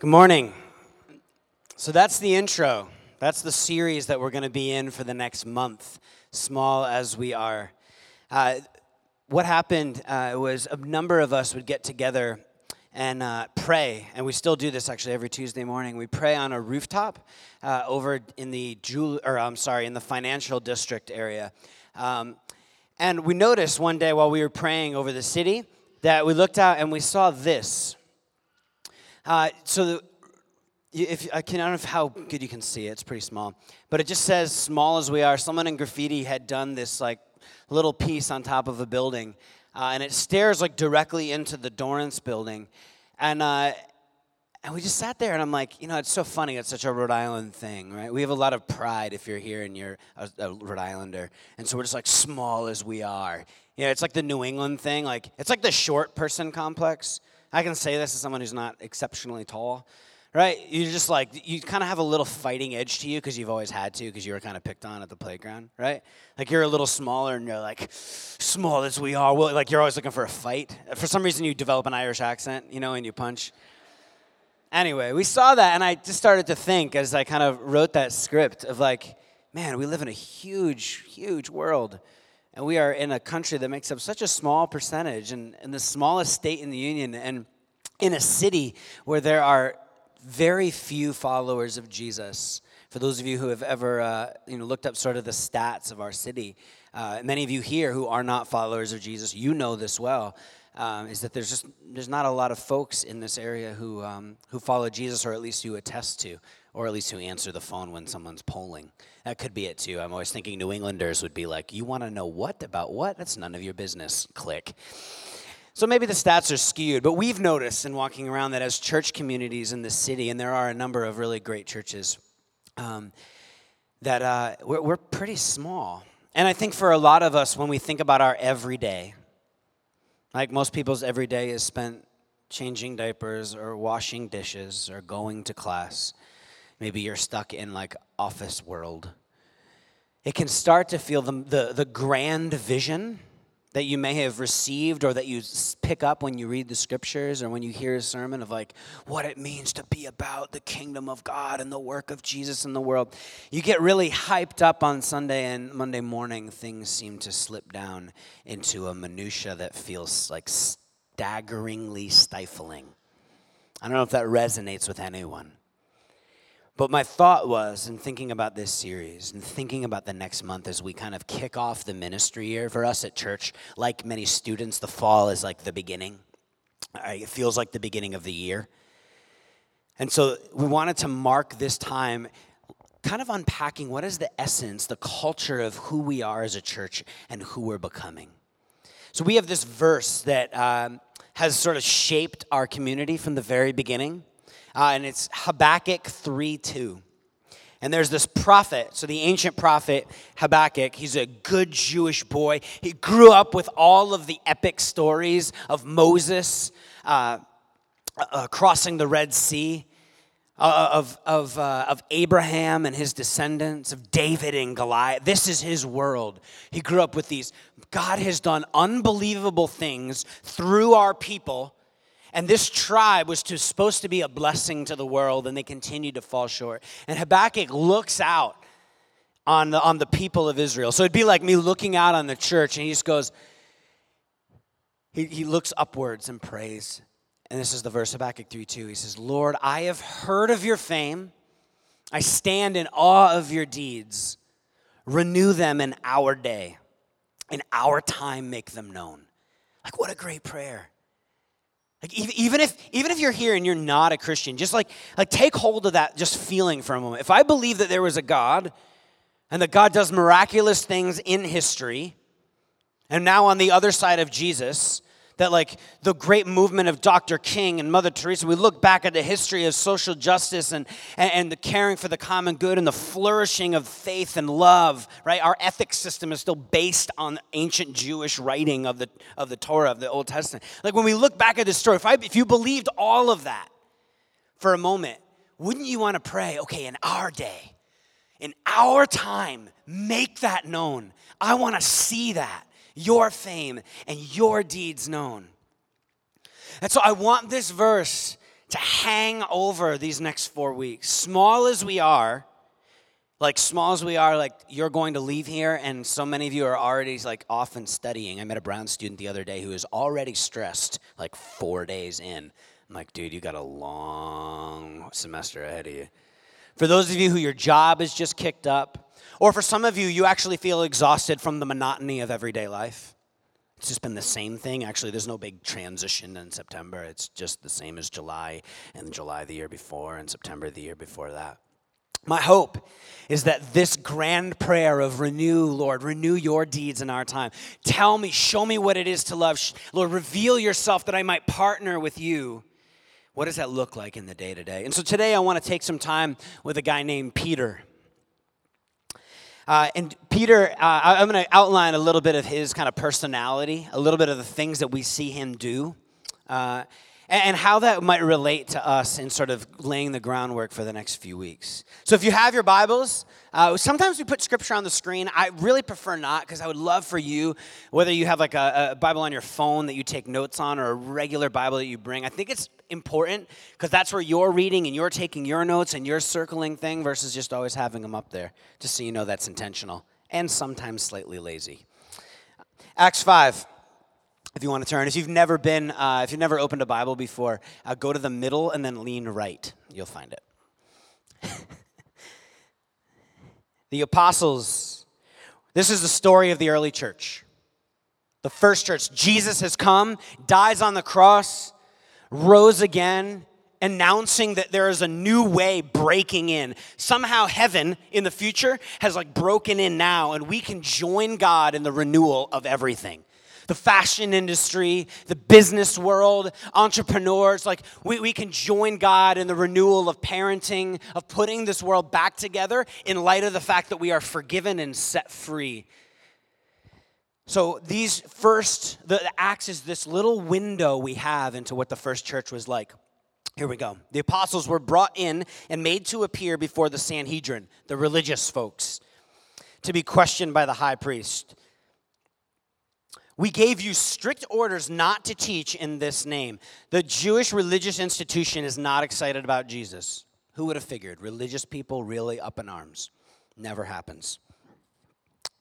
Good morning. So that's the intro. That's the series that we're going to be in for the next month, small as we are. Uh, what happened uh, was a number of us would get together and uh, pray, and we still do this actually every Tuesday morning. We pray on a rooftop uh, over in the jewel, or I'm sorry, in the financial district area. Um, and we noticed one day while we were praying over the city that we looked out and we saw this. Uh, so the, if I can I don't know how good you can see it. It's pretty small, but it just says "small as we are." Someone in graffiti had done this like little piece on top of a building, uh, and it stares like directly into the Dorrance building, and. Uh, and we just sat there, and I'm like, you know, it's so funny. It's such a Rhode Island thing, right? We have a lot of pride if you're here and you're a, a Rhode Islander, and so we're just like small as we are. You know, it's like the New England thing. Like it's like the short person complex. I can say this as someone who's not exceptionally tall, right? You're just like, you kind of have a little fighting edge to you because you've always had to because you were kind of picked on at the playground, right? Like you're a little smaller and you're like, small as we are. Well, like you're always looking for a fight. For some reason, you develop an Irish accent, you know, and you punch. Anyway, we saw that and I just started to think as I kind of wrote that script of like, man, we live in a huge, huge world. And we are in a country that makes up such a small percentage and, and the smallest state in the union and in a city where there are very few followers of Jesus. For those of you who have ever uh, you know, looked up sort of the stats of our city, uh, many of you here who are not followers of Jesus, you know this well. Um, is that there's just there's not a lot of folks in this area who um, who follow Jesus, or at least who attest to or at least who answer the phone when someone's polling. That could be it too. I'm always thinking New Englanders would be like, You want to know what about what? That's none of your business. Click. So maybe the stats are skewed, but we've noticed in walking around that as church communities in the city, and there are a number of really great churches, um, that uh, we're, we're pretty small. And I think for a lot of us, when we think about our everyday, like most people's everyday is spent changing diapers or washing dishes or going to class. Maybe you're stuck in like office world. It can start to feel the, the, the grand vision that you may have received or that you pick up when you read the scriptures or when you hear a sermon of like what it means to be about the kingdom of God and the work of Jesus in the world. You get really hyped up on Sunday and Monday morning things seem to slip down into a minutia that feels like staggeringly stifling. I don't know if that resonates with anyone. But my thought was, in thinking about this series and thinking about the next month as we kind of kick off the ministry year for us at church, like many students, the fall is like the beginning. It feels like the beginning of the year. And so we wanted to mark this time kind of unpacking what is the essence, the culture of who we are as a church and who we're becoming. So we have this verse that um, has sort of shaped our community from the very beginning uh, and it's Habakkuk 3 2. And there's this prophet, so the ancient prophet Habakkuk, he's a good Jewish boy. He grew up with all of the epic stories of Moses uh, uh, crossing the Red Sea, uh, of, of, uh, of Abraham and his descendants, of David and Goliath. This is his world. He grew up with these. God has done unbelievable things through our people and this tribe was to, supposed to be a blessing to the world, and they continued to fall short. And Habakkuk looks out on the, on the people of Israel. So it'd be like me looking out on the church, and he just goes, he, he looks upwards and prays. And this is the verse Habakkuk 3 2. He says, Lord, I have heard of your fame. I stand in awe of your deeds. Renew them in our day. In our time, make them known. Like, what a great prayer. Like even if even if you're here and you're not a Christian, just like like take hold of that just feeling for a moment. If I believe that there was a God and that God does miraculous things in history, and now on the other side of Jesus, that like the great movement of Dr. King and Mother Teresa, we look back at the history of social justice and, and, and, the caring for the common good and the flourishing of faith and love, right? Our ethics system is still based on ancient Jewish writing of the, of the Torah, of the Old Testament. Like when we look back at this story, if, I, if you believed all of that for a moment, wouldn't you want to pray, okay, in our day, in our time, make that known? I want to see that your fame and your deeds known. And so I want this verse to hang over these next four weeks. Small as we are, like small as we are, like you're going to leave here, and so many of you are already like often studying. I met a Brown student the other day who is already stressed, like four days in. I'm like, dude, you got a long semester ahead of you. For those of you who your job is just kicked up, or for some of you, you actually feel exhausted from the monotony of everyday life. It's just been the same thing. Actually, there's no big transition in September. It's just the same as July and July the year before and September the year before that. My hope is that this grand prayer of renew, Lord, renew your deeds in our time. Tell me, show me what it is to love. Lord, reveal yourself that I might partner with you. What does that look like in the day to day? And so today I want to take some time with a guy named Peter. Uh, and Peter, uh, I'm going to outline a little bit of his kind of personality, a little bit of the things that we see him do. Uh, and how that might relate to us in sort of laying the groundwork for the next few weeks. So, if you have your Bibles, uh, sometimes we put scripture on the screen. I really prefer not because I would love for you, whether you have like a, a, Bible on your phone that you take notes on or a regular Bible that you bring, I think it's important because that's where you're reading and you're taking your notes and you're circling thing versus just always having them up there, just so you know that's intentional and sometimes slightly lazy. Acts 5 if you want to turn. If you've never been, uh, if you've never opened a Bible before, uh, go to the middle and then lean right. You'll find it. the apostles, this is the story of the early church. The first church. Jesus has come, dies on the cross, rose again, announcing that there is a new way breaking in. Somehow heaven in the future has like broken in now, and we can join God in the renewal of everything the fashion industry, the business world, entrepreneurs. Like, we, we can join God in the renewal of parenting, of putting this world back together in light of the fact that we are forgiven and set free. So, these first, the, the Acts is this little window we have into what the first church was like. Here we go. The apostles were brought in and made to appear before the Sanhedrin, the religious folks, to be questioned by the high priest. We gave you strict orders not to teach in this name. The Jewish religious institution is not excited about Jesus. Who would have figured? Religious people really up in arms. Never happens.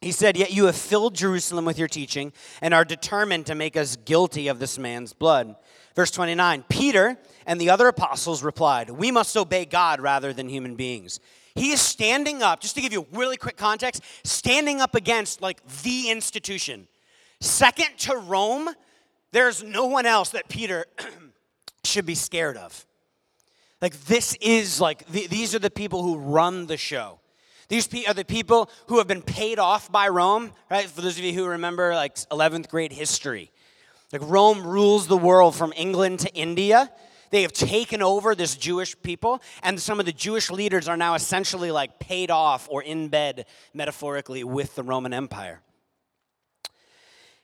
He said, Yet you have filled Jerusalem with your teaching and are determined to make us guilty of this man's blood. Verse 29 Peter and the other apostles replied, We must obey God rather than human beings. He is standing up, just to give you a really quick context, standing up against like the institution Second to Rome, there's no one else that Peter should be scared of. Like, this is like, these are the people who run the show. These are the people who have been paid off by Rome, right? For those of you who remember, like, 11th grade history. Like, Rome rules the world from England to India. They have taken over this Jewish people, and some of the Jewish leaders are now essentially like paid off or in bed, metaphorically, with the Roman Empire.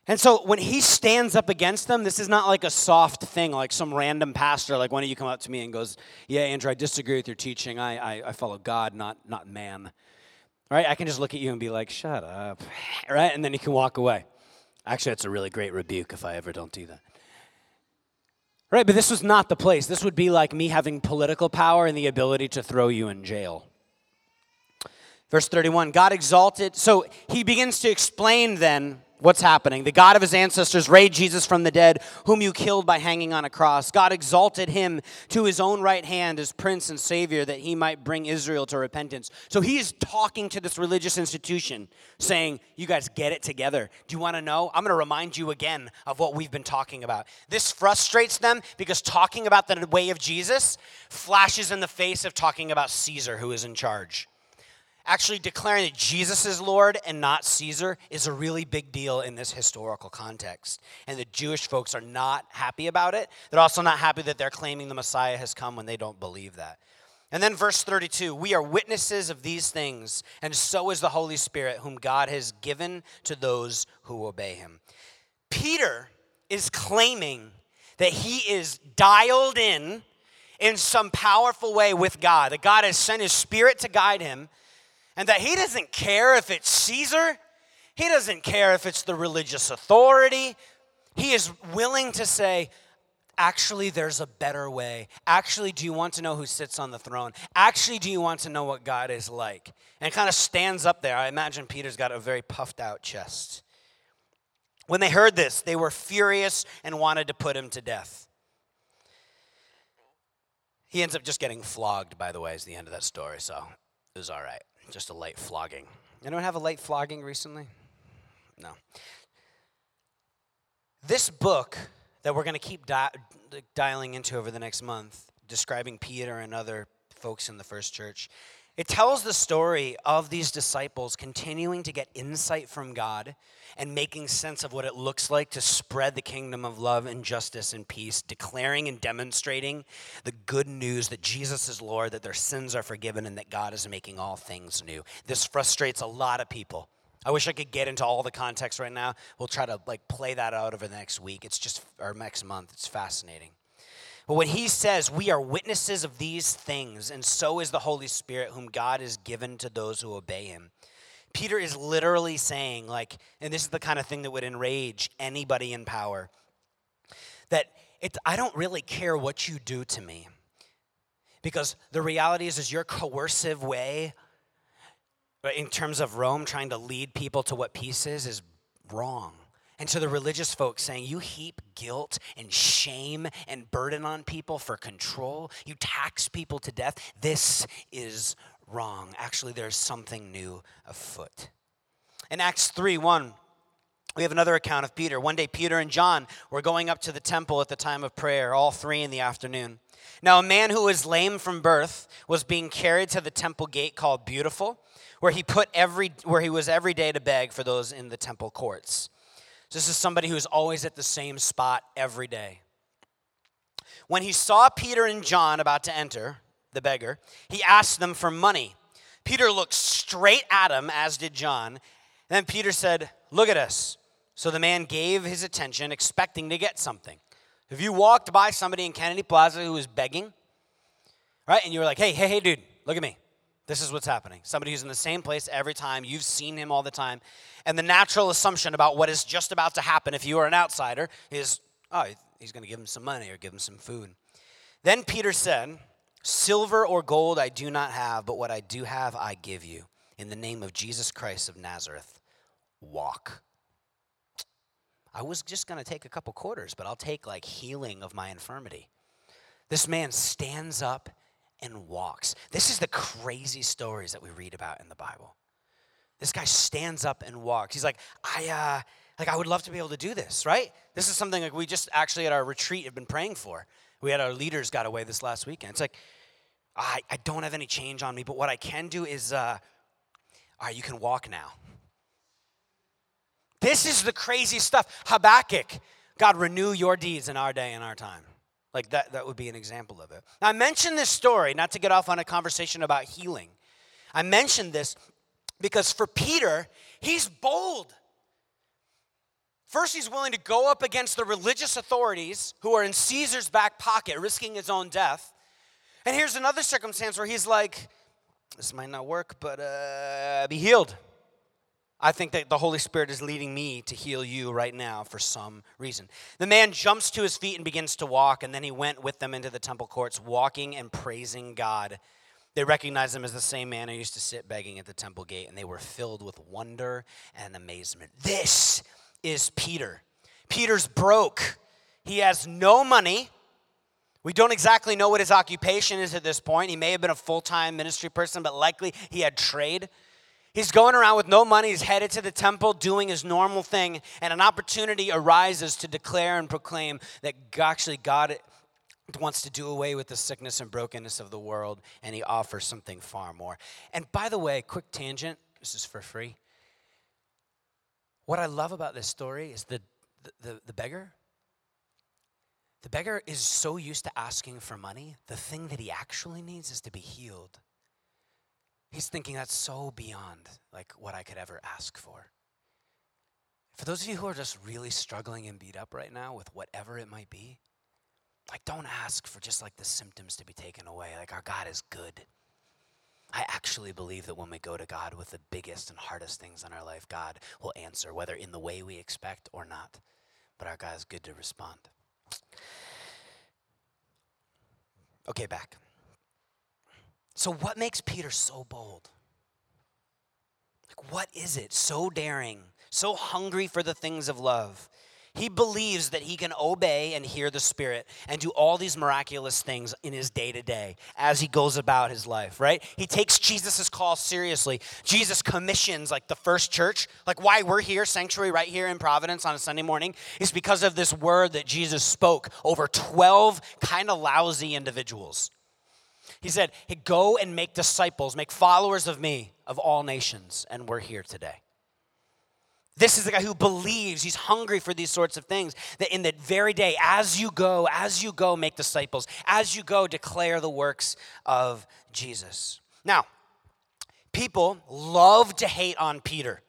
And so when he stands up against them, this is not like a soft thing, like some random pastor, like one of you come up to me and goes, Yeah, Andrew, I disagree with your teaching. I, I, I follow God, not, not man. Right? I can just look at you and be like, Shut up. Right? And then you can walk away. Actually, that's a really great rebuke if I ever don't do that. Right? But this was not the place. This would be like me having political power and the ability to throw you in jail. Verse 31 God exalted. So he begins to explain then What's happening? The God of his ancestors raised Jesus from the dead, whom you killed by hanging on a cross. God exalted him to his own right hand as prince and savior that he might bring Israel to repentance. So he is talking to this religious institution, saying, You guys get it together. Do you want to know? I'm going to remind you again of what we've been talking about. This frustrates them because talking about the way of Jesus flashes in the face of talking about Caesar, who is in charge actually declaring that Jesus is Lord and not Caesar is a really big deal in this historical context. And the Jewish folks are not happy about it. They're also not happy that they're claiming the Messiah has come when they don't believe that. And then verse 32 we are witnesses of these things, and so is the Holy Spirit, whom God has given to those who obey him. Peter is claiming that he is dialed in in some powerful way with God, that God has sent his spirit to guide him and that he doesn't care if it's Caesar, he doesn't care if it's the religious authority. He is willing to say, Actually, there's a better way. Actually, do you want to know who sits on the throne? Actually, do you want to know what God is like? And kind of stands up there. I imagine Peter's got a very puffed out chest. When they heard this, they were furious and wanted to put him to death. He ends up just getting flogged, by the way, is the end of that story, so it was all right. Just a light flogging. Anyone have a light flogging recently? No. This book that we're going to keep di- dialing into over the next month, describing Peter and other folks in the first church, it tells the story of these disciples continuing to get insight from God and making sense of what it looks like to spread the kingdom of love and justice and peace, declaring and demonstrating the good news that Jesus is Lord, that their sins are forgiven, and that God is making all things new. This frustrates a lot of people. I wish I could get into all the context right now. We'll try to like play that out over the next week. It's just or next month. It's fascinating. But when he says we are witnesses of these things, and so is the Holy Spirit, whom God has given to those who obey him. Peter is literally saying, like, and this is the kind of thing that would enrage anybody in power, that it's, I don't really care what you do to me. Because the reality is, is your coercive way uh, in terms of Rome trying to lead people to what peace is, is wrong. And to the religious folks saying, you heap guilt and shame and burden on people for control, you tax people to death. This is wrong. Actually, there's something new afoot. In Acts 3 1, we have another account of Peter. One day, Peter and John were going up to the temple at the time of prayer, all three in the afternoon. Now, a man who was lame from birth was being carried to the temple gate called Beautiful where he put every where he was every day to beg for those in the temple courts. This is somebody who's always at the same spot every day. When he saw Peter and John about to enter, the beggar, he asked them for money. Peter looked straight at him, as did John. Then Peter said, Look at us. So the man gave his attention, expecting to get something. Have you walked by somebody in Kennedy Plaza who was begging? Right? And you were like, hey, hey, hey, dude, look at me. This is what's happening. Somebody who's in the same place every time, you've seen him all the time. And the natural assumption about what is just about to happen if you are an outsider is, oh, he's going to give him some money or give him some food. Then Peter said, Silver or gold I do not have, but what I do have I give you. In the name of Jesus Christ of Nazareth, walk. I was just going to take a couple quarters, but I'll take like healing of my infirmity. This man stands up and walks. This is the crazy stories that we read about in the Bible. This guy stands up and walks. He's like, I, uh, like, I would love to be able to do this, right? This is something like we just actually at our retreat have been praying for. We had our leaders got away this last weekend. It's like, I, I don't have any change on me, but what I can do is, uh, all right, you can walk now. This is the crazy stuff. Habakkuk, God, renew your deeds in our day and our time. Like that, that would be an example of it. Now, I mentioned this story not to get off on a conversation about healing. I mentioned this because for Peter, he's bold. First, he's willing to go up against the religious authorities who are in Caesar's back pocket, risking his own death. And here's another circumstance where he's like, this might not work, but uh, be healed. I think that the Holy Spirit is leading me to heal you right now for some reason. The man jumps to his feet and begins to walk, and then he went with them into the temple courts, walking and praising God. They recognized him as the same man who used to sit begging at the temple gate, and they were filled with wonder and amazement. This is Peter. Peter's broke. He has no money. We don't exactly know what his occupation is at this point. He may have been a full time ministry person, but likely he had trade. He's going around with no money. He's headed to the temple doing his normal thing, and an opportunity arises to declare and proclaim that actually God wants to do away with the sickness and brokenness of the world, and he offers something far more. And by the way, quick tangent this is for free. What I love about this story is the, the, the, the beggar. The beggar is so used to asking for money, the thing that he actually needs is to be healed. He's thinking that's so beyond like what I could ever ask for. For those of you who are just really struggling and beat up right now with whatever it might be, like don't ask for just like the symptoms to be taken away. Like our God is good. I actually believe that when we go to God with the biggest and hardest things in our life, God will answer, whether in the way we expect or not. But our God is good to respond. Okay, back. So, what makes Peter so bold? Like, what is it so daring, so hungry for the things of love? He believes that he can obey and hear the Spirit and do all these miraculous things in his day to day as he goes about his life, right? He takes Jesus' call seriously. Jesus commissions, like the first church, like why we're here, sanctuary, right here in Providence on a Sunday morning, is because of this word that Jesus spoke over 12 kind of lousy individuals. He said, hey, Go and make disciples, make followers of me of all nations, and we're here today. This is the guy who believes, he's hungry for these sorts of things. That in the very day, as you go, as you go, make disciples, as you go, declare the works of Jesus. Now, people love to hate on Peter.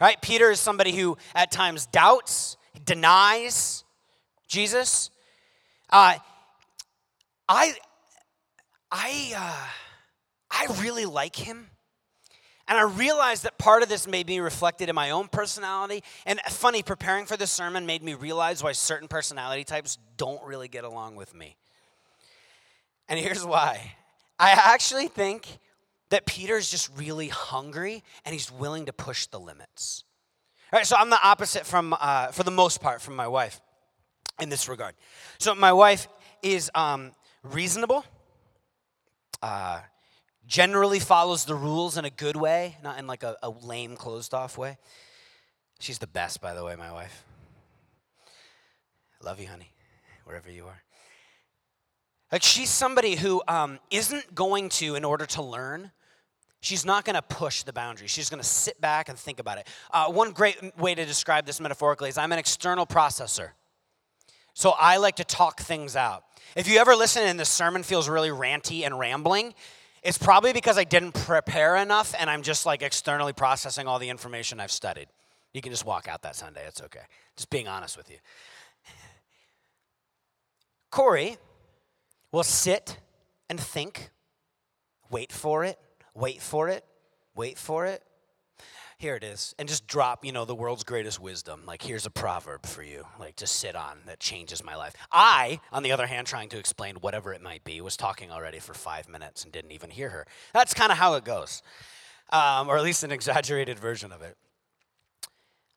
Right? Peter is somebody who at times doubts, denies Jesus. Uh, I, I, uh, I really like him. And I realized that part of this made me reflected in my own personality. And funny, preparing for this sermon made me realize why certain personality types don't really get along with me. And here's why I actually think that Peter's just really hungry and he's willing to push the limits. All right, so I'm the opposite from, uh, for the most part, from my wife in this regard. So my wife is um, reasonable. Uh, generally follows the rules in a good way, not in like a, a lame, closed off way. She's the best, by the way, my wife. Love you, honey, wherever you are. Like, she's somebody who um, not going to, in order to learn, she's not going to push the boundaries. She's going to sit back and think about it. Uh, one great way to describe this metaphorically is I'm an external processor. So I like to talk things out. If you ever listen and the sermon feels really ranty and rambling, it's probably because I didn't prepare enough and I'm just like externally processing all the information I've studied. You can just walk out that Sunday. It's okay. Just being honest with you. Corey will sit and think, wait for it, wait for it, wait for it, here it is and just drop you know the world's greatest wisdom. Like here's a proverb for you like to sit on that changes my life. I on the other hand trying to explain whatever it might be was talking already for five minutes and didn't even hear her. That's kind of how it goes um, or at least an exaggerated version of it.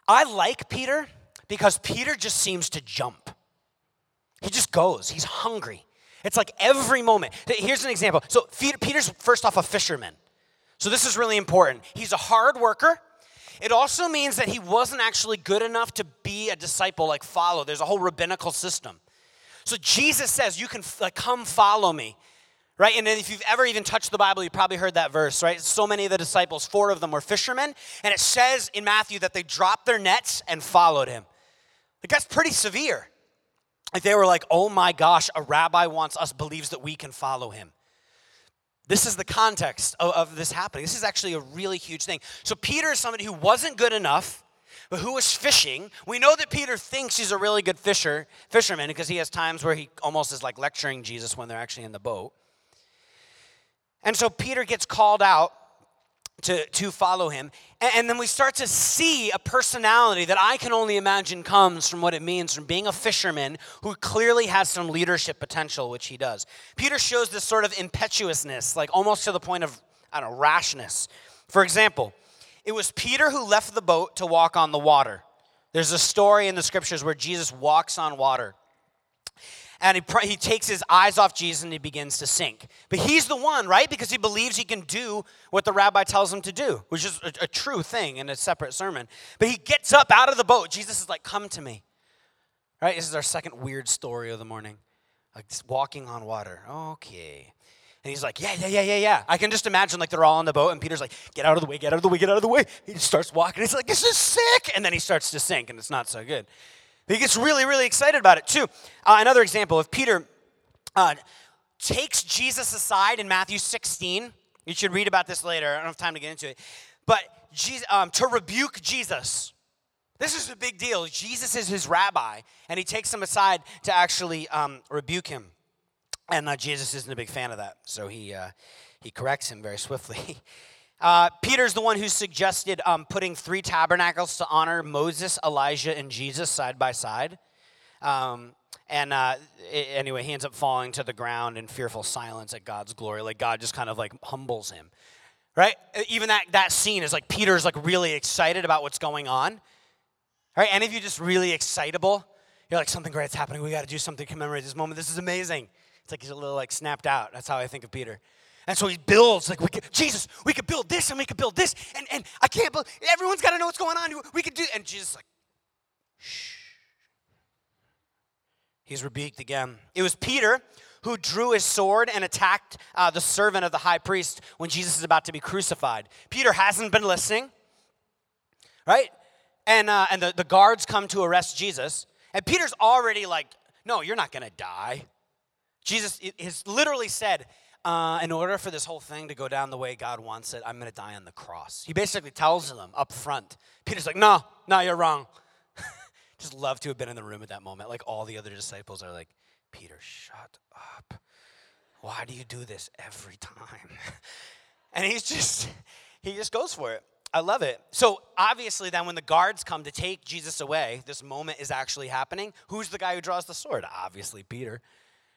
I like peter because peter just seems to jump. He just goes. He's hungry. It's like every moment. Here's an example. So peter's first off a fisherman. So this is really important. He's a hard worker. It also means that he wasn't actually good enough to be a disciple, like follow. There's a whole rabbinical system. So Jesus says, You can like, come follow me. Right? And if you've ever even touched the Bible, you probably heard that verse, right? So many of the disciples, four of them were fishermen. And it says in Matthew that they dropped their nets and followed him. Like, that's pretty severe. Like, they were like, oh my gosh, a rabbi wants us, believes that we can follow him. This is the context of, of, this happening. This is actually a really huge thing. So, Peter is somebody who wasn't good enough, but who was fishing. We know that Peter thinks he's a really good fisher, fisherman because he has times where he almost is like lecturing Jesus when they're actually in the boat. And so, Peter gets called out to, to follow him. And, and, then we start to see a personality that I can only imagine comes from what it means from being a fisherman who clearly has some leadership potential, which he does. Peter shows this sort of impetuousness, like almost to the point of, I don't know, rashness. For example, it was Peter who left the boat to walk on the water. There's a story in the scriptures where Jesus walks on water and he, he takes his eyes off Jesus and he begins to sink. But he's the one, right? Because he believes he can do what the rabbi tells him to do, which is a, a true thing in a separate sermon. But he gets up out of the boat. Jesus is like, Come to me. Right? This is our second weird story of the morning. Like walking on water. Okay. And he's like, yeah, yeah, yeah, yeah, yeah. I can just imagine like they're all on the boat, and Peter's like, get out of the way, get out of the way, get out of the way. He starts walking. He's like, this is sick. And then he starts to sink, and it's not so good. He gets really, really excited about it too. Uh, another example of Peter uh, takes Jesus aside in Matthew 16. You should read about this later. I don't have time to get into it. But Jesus, um, to rebuke Jesus. This is a big deal. Jesus is his rabbi, and he takes him aside to actually um, rebuke him. And uh, Jesus isn't a big fan of that, so he, uh, he corrects him very swiftly. Uh, Peter's the one who suggested um, putting three tabernacles to honor Moses, Elijah, and Jesus side by side. Um, And uh, i- anyway, he ends up falling to the ground in fearful silence at God's glory. Like God just kind of like humbles him, right? Even that that scene is like Peter's like really excited about what's going on. Right? Any of you just really excitable? You're like something great's happening. We got to do something to commemorate this moment. This is amazing. It's like he's a little like snapped out. That's how I think of Peter. And so he builds like we could Jesus, we could build this and we could build this and and I can't believe everyone's got to know what's going on. We could do and Jesus like shh. He's rebuked again. It was Peter who drew his sword and attacked uh, the servant of the high priest when Jesus is about to be crucified. Peter hasn't been listening, right? And, uh, and the, the guards come to arrest Jesus. And Peter's already like, no, you're not going to die. Jesus has literally said, uh, in order for this whole thing to go down the way God wants it, I'm going to die on the cross. He basically tells them up front. Peter's like, no, no, you're wrong. Just love to have been in the room at that moment. Like all the other disciples are like, Peter, shut up. Why do you do this every time? and he's just, he just goes for it. I love it. So obviously, then when the guards come to take Jesus away, this moment is actually happening. Who's the guy who draws the sword? Obviously, Peter.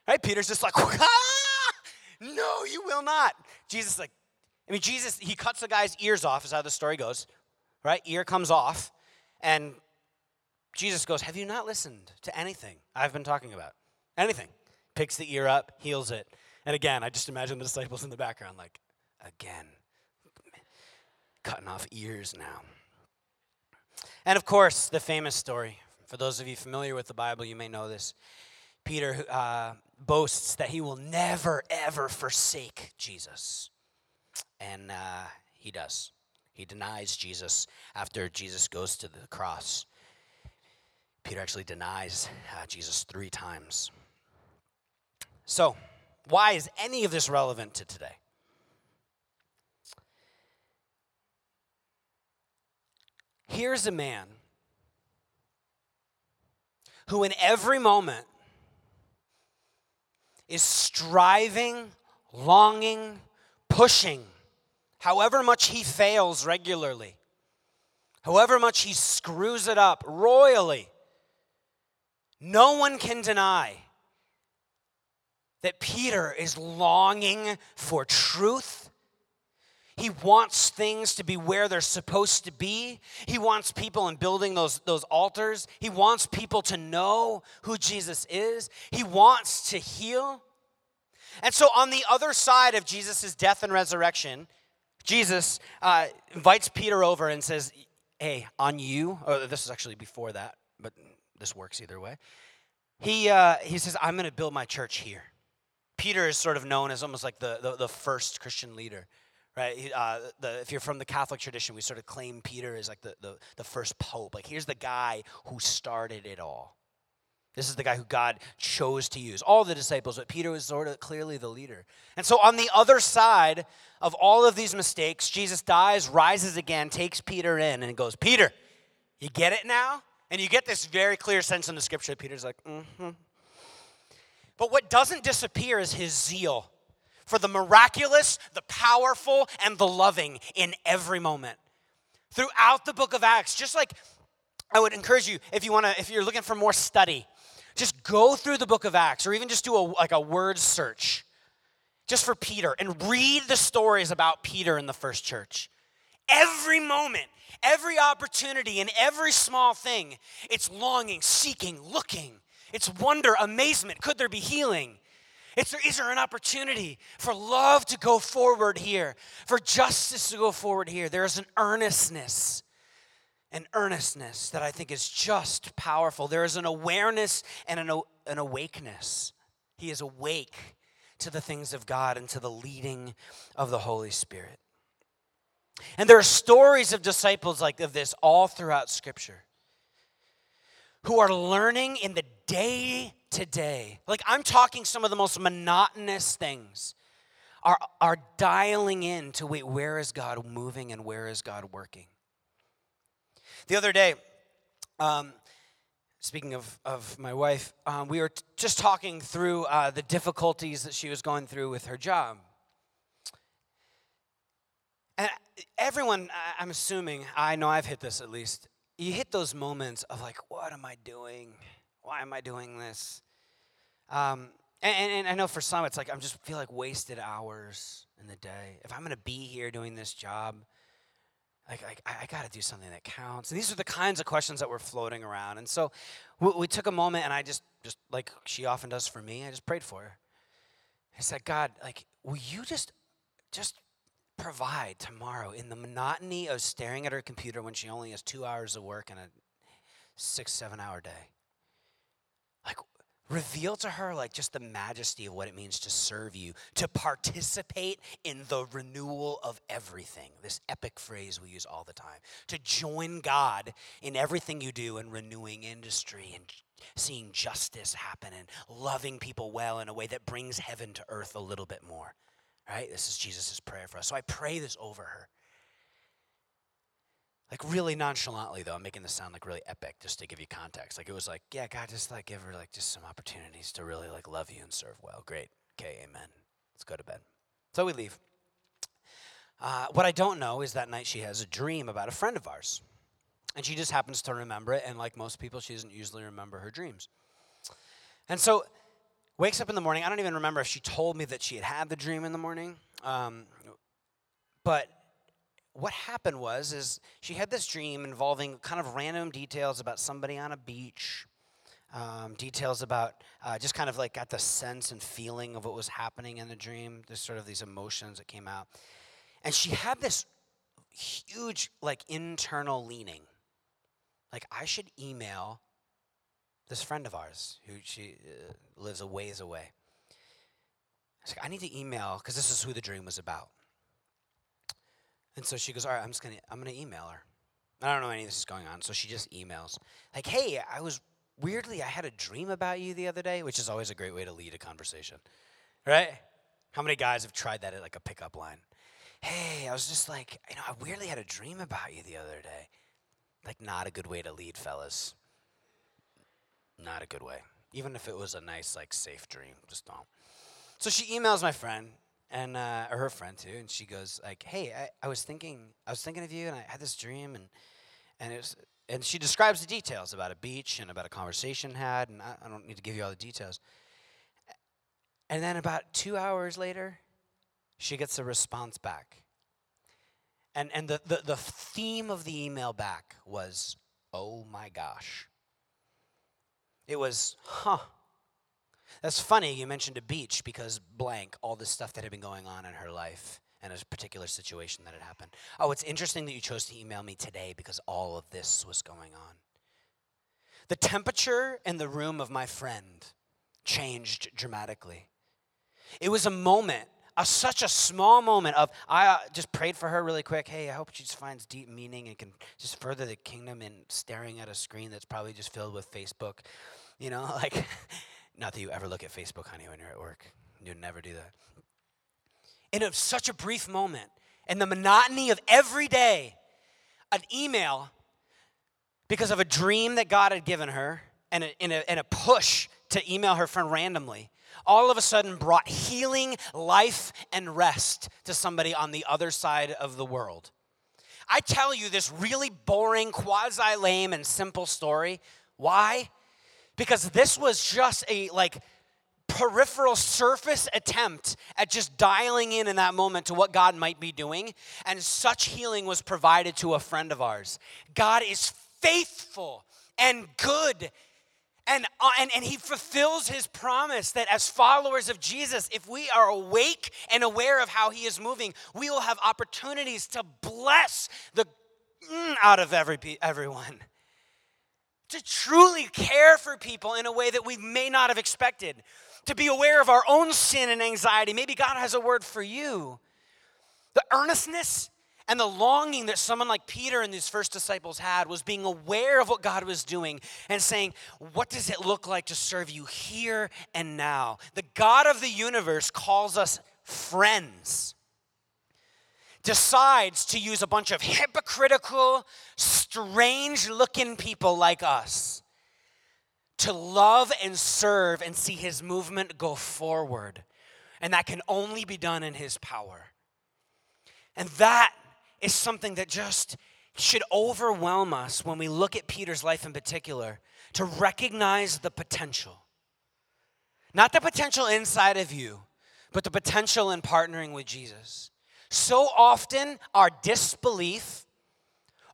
Right? Peter's just like, ah, no, you will not. Jesus, like, I mean, Jesus, he cuts the guy's ears off, is how the story goes. Right? Ear comes off, and Jesus goes, Have you not listened to anything I've been talking about? Anything. Picks the ear up, heals it. And again, I just imagine the disciples in the background, like, again, cutting off ears now. And of course, the famous story. For those of you familiar with the Bible, you may know this. Peter uh, boasts that he will never, ever forsake Jesus. And uh, he does. He denies Jesus after Jesus goes to the cross. Peter actually denies uh, Jesus three times. So, why is any of this relevant to today? Here's a man who, in every moment, is striving, longing, pushing, however much he fails regularly, however much he screws it up royally. No one can deny that Peter is longing for truth. He wants things to be where they're supposed to be. He wants people in building those, those altars. He wants people to know who Jesus is. He wants to heal. And so, on the other side of Jesus' death and resurrection, Jesus uh, invites Peter over and says, Hey, on you, this is actually before that, but this works either way. He, uh, he says, I'm going to build my church here. Peter is sort of known as almost like the, the, the first Christian leader, right? Uh, the, if you're from the Catholic tradition, we sort of claim Peter as like the, the, the first pope. Like, here's the guy who started it all. This is the guy who God chose to use. All the disciples, but Peter was sort of clearly the leader. And so, on the other side of all of these mistakes, Jesus dies, rises again, takes Peter in, and goes, Peter, you get it now? And you get this very clear sense in the scripture. That Peter's like, mm hmm. But what doesn't disappear is his zeal for the miraculous, the powerful, and the loving in every moment. Throughout the book of Acts, just like I would encourage you, if you want to, if you're looking for more study, just go through the book of Acts or even just do a, like a word search just for Peter and read the stories about Peter in the first church. Every moment, every opportunity, and every small thing, it's longing, seeking, looking. It's wonder, amazement. Could there be healing? It's, is there an opportunity for love to go forward here, for justice to go forward here? There's an earnestness, an earnestness that I think is just powerful. There is an awareness and an, an awakeness. He is awake to the things of God and to the leading of the Holy Spirit. And there are stories of disciples like of this all throughout Scripture who are learning in the day to day. Like I'm talking some of the most monotonous things are, are dialing in to wait, where is God moving and where is God working? The other day, um, speaking of, of my wife, um, we were t- just talking through uh, the difficulties that she was going through with her job. And everyone, I'm assuming, I know I've hit this at least, you hit those moments of like, what am I doing? Why am I doing this? Um, and, and, I know for some, it's like I'm just feel like wasted hours in the day. If I'm going to be here doing this job, like, like I, I got to do something that counts. And these are the kinds of questions that were floating around. And so we, we took a moment, and I just, just like she often does for me, I just prayed for her. I said, God, like, will you just, just provide tomorrow in the monotony of staring at her computer when she only has two hours of work in a six, seven hour day? Reveal to her like just the majesty of what it means to serve you to participate in the renewal of everything. This epic phrase we use all the time. To join god in everything you do in renewing industry and seeing justice happen and loving people well in a way that brings heaven to earth a little bit more. Right? This is jesus' prayer for us. So i pray this over her like really nonchalantly though i'm making this sound like really epic just to give you context. Like it was like yeah god just like give her like just some opportunities to really like love you and serve well. Great. Okay amen. Let's go to bed. So we leave. Uh, what i don't know is that night she has a dream about a friend of ours and she just happens to remember it and like most people she doesn't usually remember her dreams. And so wakes up in the morning. I don't even remember if she told me that she had had the dream in the morning um, but what happened was is she had this dream involving kind of random details about somebody on a beach um, details about uh, just kind of like got the sense and feeling of what was happening in the dream there's sort of these emotions that came out. And she had this huge like internal leaning. Like i should email this friend of ours who she uh, lives a ways away. I, like, I need to email because this is who the dream was about and so she goes, all right, I'm just gonna, I'm gonna email her. I don't know any of this is going on, so she just emails, like, hey, I was weirdly, I had a dream about you the other day, which is always a great way to lead a conversation, right? How many guys have tried that at like a pickup line? Hey, I was just like, you know, I weirdly had a dream about you the other day. Like, not a good way to lead, fellas. Not a good way. Even if it was a nice, like, safe dream, just don't. So she emails my friend, and uh, her friend too, and she goes like, "Hey, I, I was thinking, I was thinking of you, and I had this dream, and and it was." And she describes the details about a beach and about a conversation had, and I, I don't need to give you all the details. And then about two hours later, she gets a response back. And, and the, the, the theme of the email back was, oh my gosh. It was, huh, that's funny you mentioned a beach because blank, all this stuff that had been going on in her life and a particular situation that had happened. Oh, it's interesting that you chose to email me today because all of this was going on. The temperature in the room of my friend changed dramatically. It was a moment, a, such a small moment of, I uh, just prayed for her really quick. Hey, I hope she just finds deep meaning and can just further the kingdom in staring at a screen that's probably just filled with Facebook. You know, like not that you ever look at Facebook, honey, when you're at work. You'd never do that. In such a brief moment, in the monotony of every day, an email because of a dream that God had given her and a, and a, and a push to email her friend randomly, all of a sudden brought healing, life, and rest to somebody on the other side of the world. I tell you this really boring, quasi lame, and simple story. Why? Because this was just a like peripheral surface attempt at just dialing in in that moment to what God might be doing. And such healing was provided to a friend of ours. God is faithful and good. And, uh, and, and he fulfills his promise that as followers of Jesus, if we are awake and aware of how he is moving, we will have opportunities to bless the mm, out of every, everyone to truly care for people in a way that we may not have expected, to be aware of our own sin and anxiety. Maybe God has a word for you. The earnestness and the longing that someone like Peter and these first disciples had was being aware of what God was doing and saying, What does it look like to serve you here and now? The God of the universe calls us friends decides to use a bunch of hypocritical, strange looking people like us to love and serve and see his movement go forward. And that can only be done in his power. And that is something that just should overwhelm us when we look at Peter's life in particular to recognize the potential. Not the potential inside of you, but the potential in partnering with Jesus. So often, our disbelief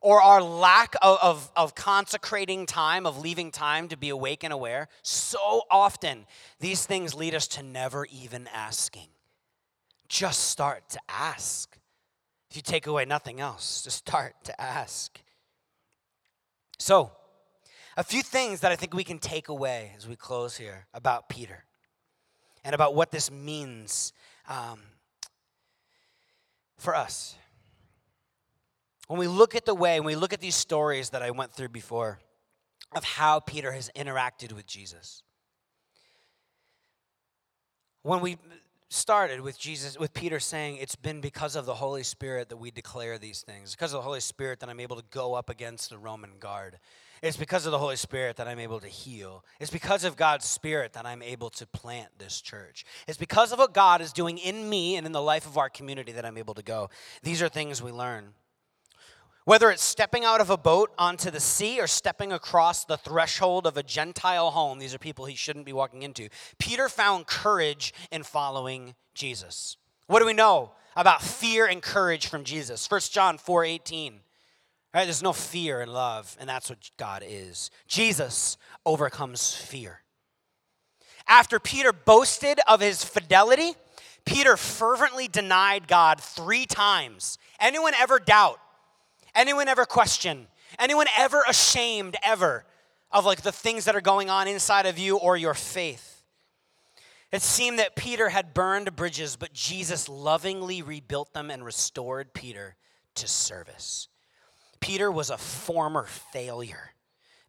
or our lack of, of, of, consecrating time, of leaving time to be awake and aware, so often these things lead us to never even asking. Just start to ask. If you take away nothing else, just start to ask. So, a few things that I think we can take away as we close here about Peter and about what this means um, for us. When we look at the way, when we look at these stories that I went through before of how Peter has interacted with Jesus, when we started with Jesus, with Peter saying, It's been because of the Holy Spirit that we declare these things. because of the Holy Spirit that I'm able to go up against the Roman guard. It's because of the Holy Spirit that I'm able to heal. It's because of God's Spirit that I'm able to plant this church. It's because of what God is doing in me and in the life of our community that I'm able to go. These are things we learn. Whether it's stepping out of a boat onto the sea or stepping across the threshold of a Gentile home, these are people he shouldn't be walking into. Peter found courage in following Jesus. What do we know about fear and courage from Jesus? 1 John 4 18. Right? There's no fear in love, and that's what God is. Jesus overcomes fear. After Peter boasted of his fidelity, Peter fervently denied God three times. Anyone ever doubt? Anyone ever question? Anyone ever ashamed ever of like the things that are going on inside of you or your faith? It seemed that Peter had burned bridges, but Jesus lovingly rebuilt them and restored Peter to service. Peter was a former failure.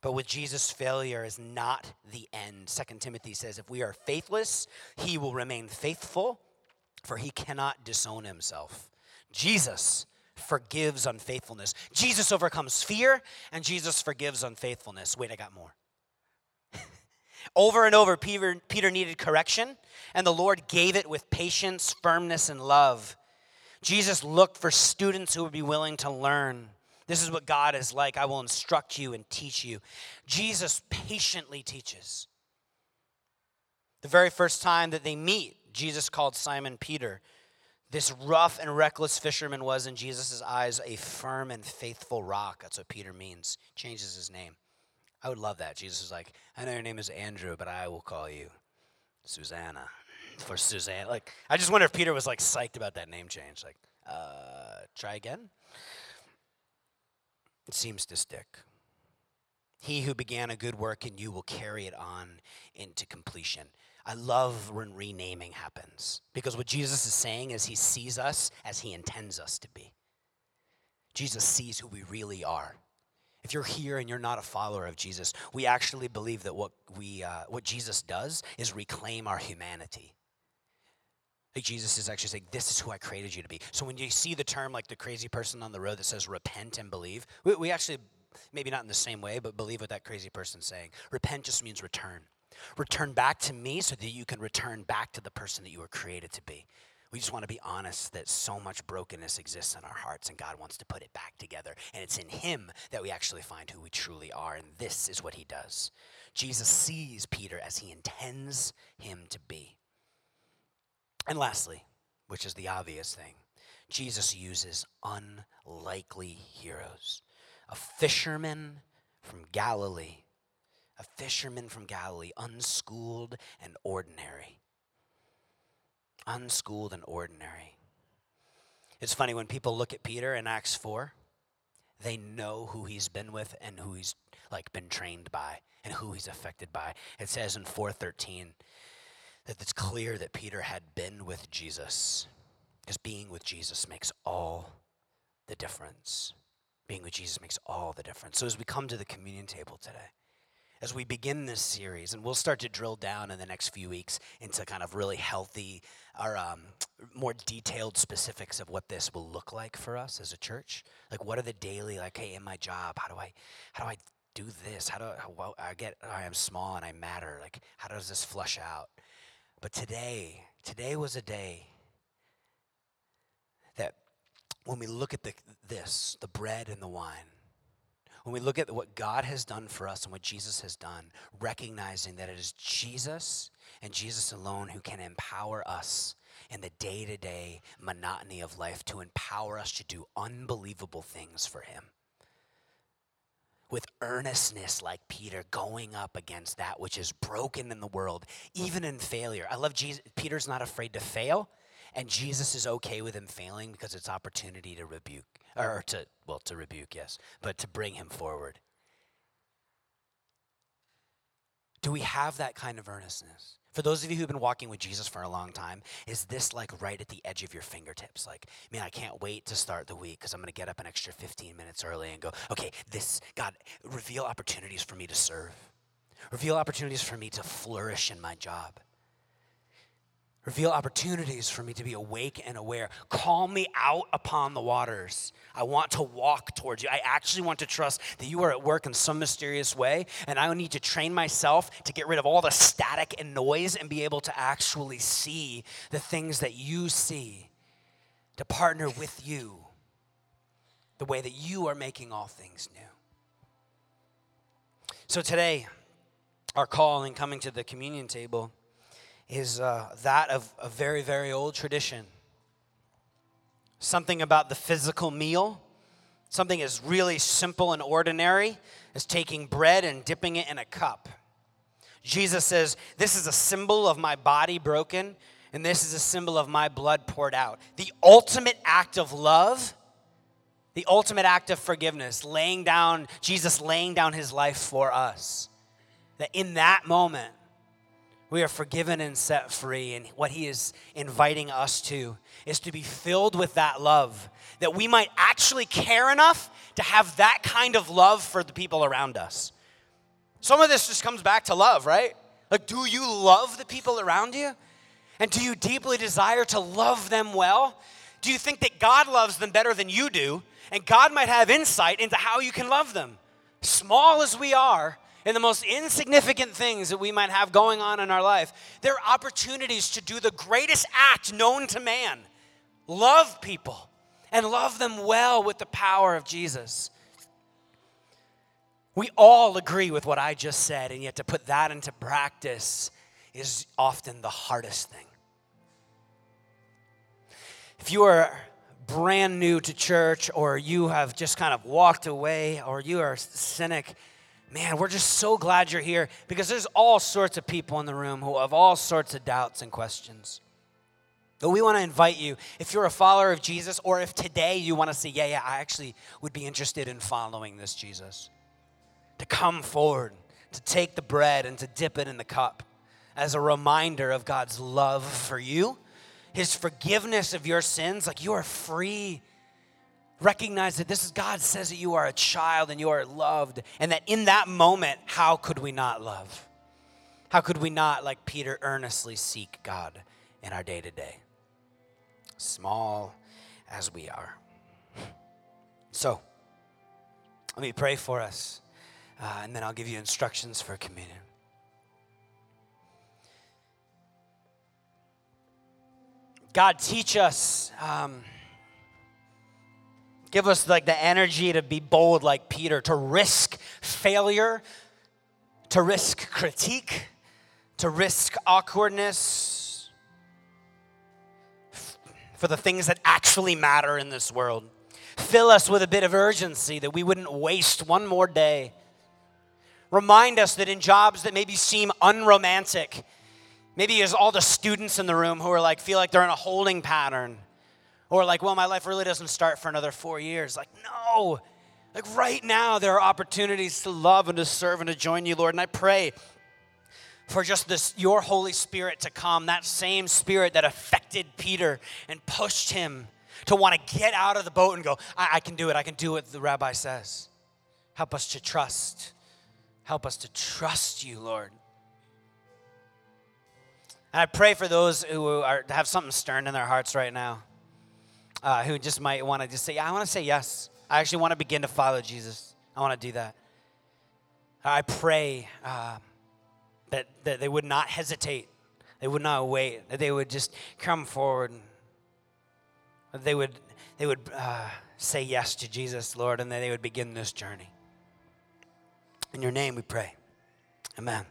But with Jesus, failure is not the end. Second Timothy says, if we are faithless, he will remain faithful, for he cannot disown himself. Jesus forgives unfaithfulness. Jesus overcomes fear, and Jesus forgives unfaithfulness. Wait, I got more. over and over, Peter, Peter needed correction, and the Lord gave it with patience, firmness, and love. Jesus looked for students who would be willing to learn. This is what God is like. I will instruct you and teach you. Jesus patiently teaches. The very first time that they meet, Jesus called Simon Peter this rough and reckless fisherman was, in Jesus' eyes, a firm and faithful rock. That's what Peter means. Changes his name. I would love that. Jesus is like, I know your name is Andrew, but I will call you Susanna. For Susanna. Like, I just wonder if Peter was like psyched about that name change. Like, uh, try again? It seems to stick. He who began a good work in you will carry it on into completion. I love when renaming happens because what Jesus is saying is he sees us as he intends us to be. Jesus sees who we really are. If you're here and you're not a follower of Jesus, we actually believe that what, we, uh, what Jesus does is reclaim our humanity. Like Jesus is actually saying, This is who I created you to be. So when you see the term like the crazy person on the road that says repent and believe, we, we actually, maybe not in the same way, but believe what that crazy person's saying. Repent just means return. Return back to me so that you can return back to the person that you were created to be. We just want to be honest that so much brokenness exists in our hearts and God wants to put it back together. And it's in Him that we actually find who we truly are. And this is what He does. Jesus sees Peter as He intends him to be. And lastly, which is the obvious thing, Jesus uses unlikely heroes. A fisherman from Galilee a fisherman from Galilee, unschooled and ordinary. Unschooled and ordinary. It's funny when people look at Peter in Acts 4, they know who he's been with and who he's like been trained by and who he's affected by. It says in 413 that it's clear that Peter had been with Jesus because being with Jesus makes all the difference. Being with Jesus makes all the difference. So as we come to the communion table today, as we begin this series, and we'll start to drill down in the next few weeks into kind of really healthy or um, more detailed specifics of what this will look like for us as a church. Like, what are the daily, like, hey, in my job, how do I, how do I do this? How do I, well, I get, I am small and I matter. Like, how does this flush out? But today, today was a day that when we look at the, this, the bread and the wine, when we look at what God has done for us and what Jesus has done, recognizing that it is Jesus and Jesus alone who can empower us in the day to day monotony of life to empower us to do unbelievable things for Him. With earnestness, like Peter, going up against that which is broken in the world, even in failure. I love Jesus. Peter's not afraid to fail, and Jesus is okay with him failing because it's opportunity to rebuke, or to, well, to rebuke, yes, but to bring him forward. Do we have that kind of earnestness? For those of you who've been walking with Jesus for a long time, is this like right at the edge of your fingertips? Like, man, I can't wait to start the week because I'm going to get up an extra 15 minutes early and go, okay, this, God, reveal opportunities for me to serve, reveal opportunities for me to flourish in my job. Reveal opportunities for me to be awake and aware. Call me out upon the waters. I want to walk towards you. I actually want to trust that you are at work in some mysterious way, and I need to train myself to get rid of all the static and noise and be able to actually see the things that you see, to partner with you the way that you are making all things new. So today, our call in coming to the communion table is uh, that of a very, very old tradition. Something about the physical meal, something as really simple and ordinary as taking bread and dipping it in a cup. Jesus says, This is a symbol of my body broken, and this is a symbol of my blood poured out. The ultimate act of love, the ultimate act of forgiveness, laying down, Jesus laying down his life for us. That in that moment, we are forgiven and set free. And what he is inviting us to is to be filled with that love, that we might actually care enough to have that kind of love for the people around us. Some of this just comes back to love, right? Like, do you love the people around you? And do you deeply desire to love them well? Do you think that God loves them better than you do? And God might have insight into how you can love them. Small as we are, in the most insignificant things that we might have going on in our life, there are opportunities to do the greatest act known to man love people and love them well with the power of Jesus. We all agree with what I just said, and yet to put that into practice is often the hardest thing. If you are brand new to church, or you have just kind of walked away, or you are cynic, Man, we're just so glad you're here because there's all sorts of people in the room who have all sorts of doubts and questions. But we want to invite you, if you're a follower of Jesus, or if today you want to say, Yeah, yeah, I actually would be interested in following this Jesus, to come forward, to take the bread and to dip it in the cup as a reminder of God's love for you, His forgiveness of your sins. Like you are free recognize that this is God says that you are a child and you are loved, and that in that moment, how could we not love? How could we not, like Peter, earnestly seek God in our day to day? Small as we are. So, let me pray for us, uh, and then I'll give you instructions for communion. God, teach us. Um, Give us like the energy to be bold like Peter, to risk failure, to risk critique, to risk awkwardness for the things that actually matter in this world. Fill us with a bit of urgency that we wouldn't waste one more day. Remind us that in jobs that maybe seem unromantic, maybe there's all the students in the room who are like, feel like they're in a holding pattern or like, well, my life really doesn't start for another four years. Like, no. Like right now, there are opportunities to love and to serve and to join you, Lord. And I pray for just this, your Holy Spirit to come, that same spirit that affected Peter and pushed him to want to get out of the boat and go, I, I can do it. I can do what the rabbi says. Help us to trust. Help us to trust you, Lord. And I pray for those who are, have something stern in their hearts right now uh, who just might want to just say, I want to say yes. I actually want to begin to follow Jesus. I want to do that. I pray uh, that, that they would not hesitate. They would not wait. That they would just come forward. They would, they would uh, say yes to Jesus, Lord, and that they would begin this journey. In your name we pray. Amen.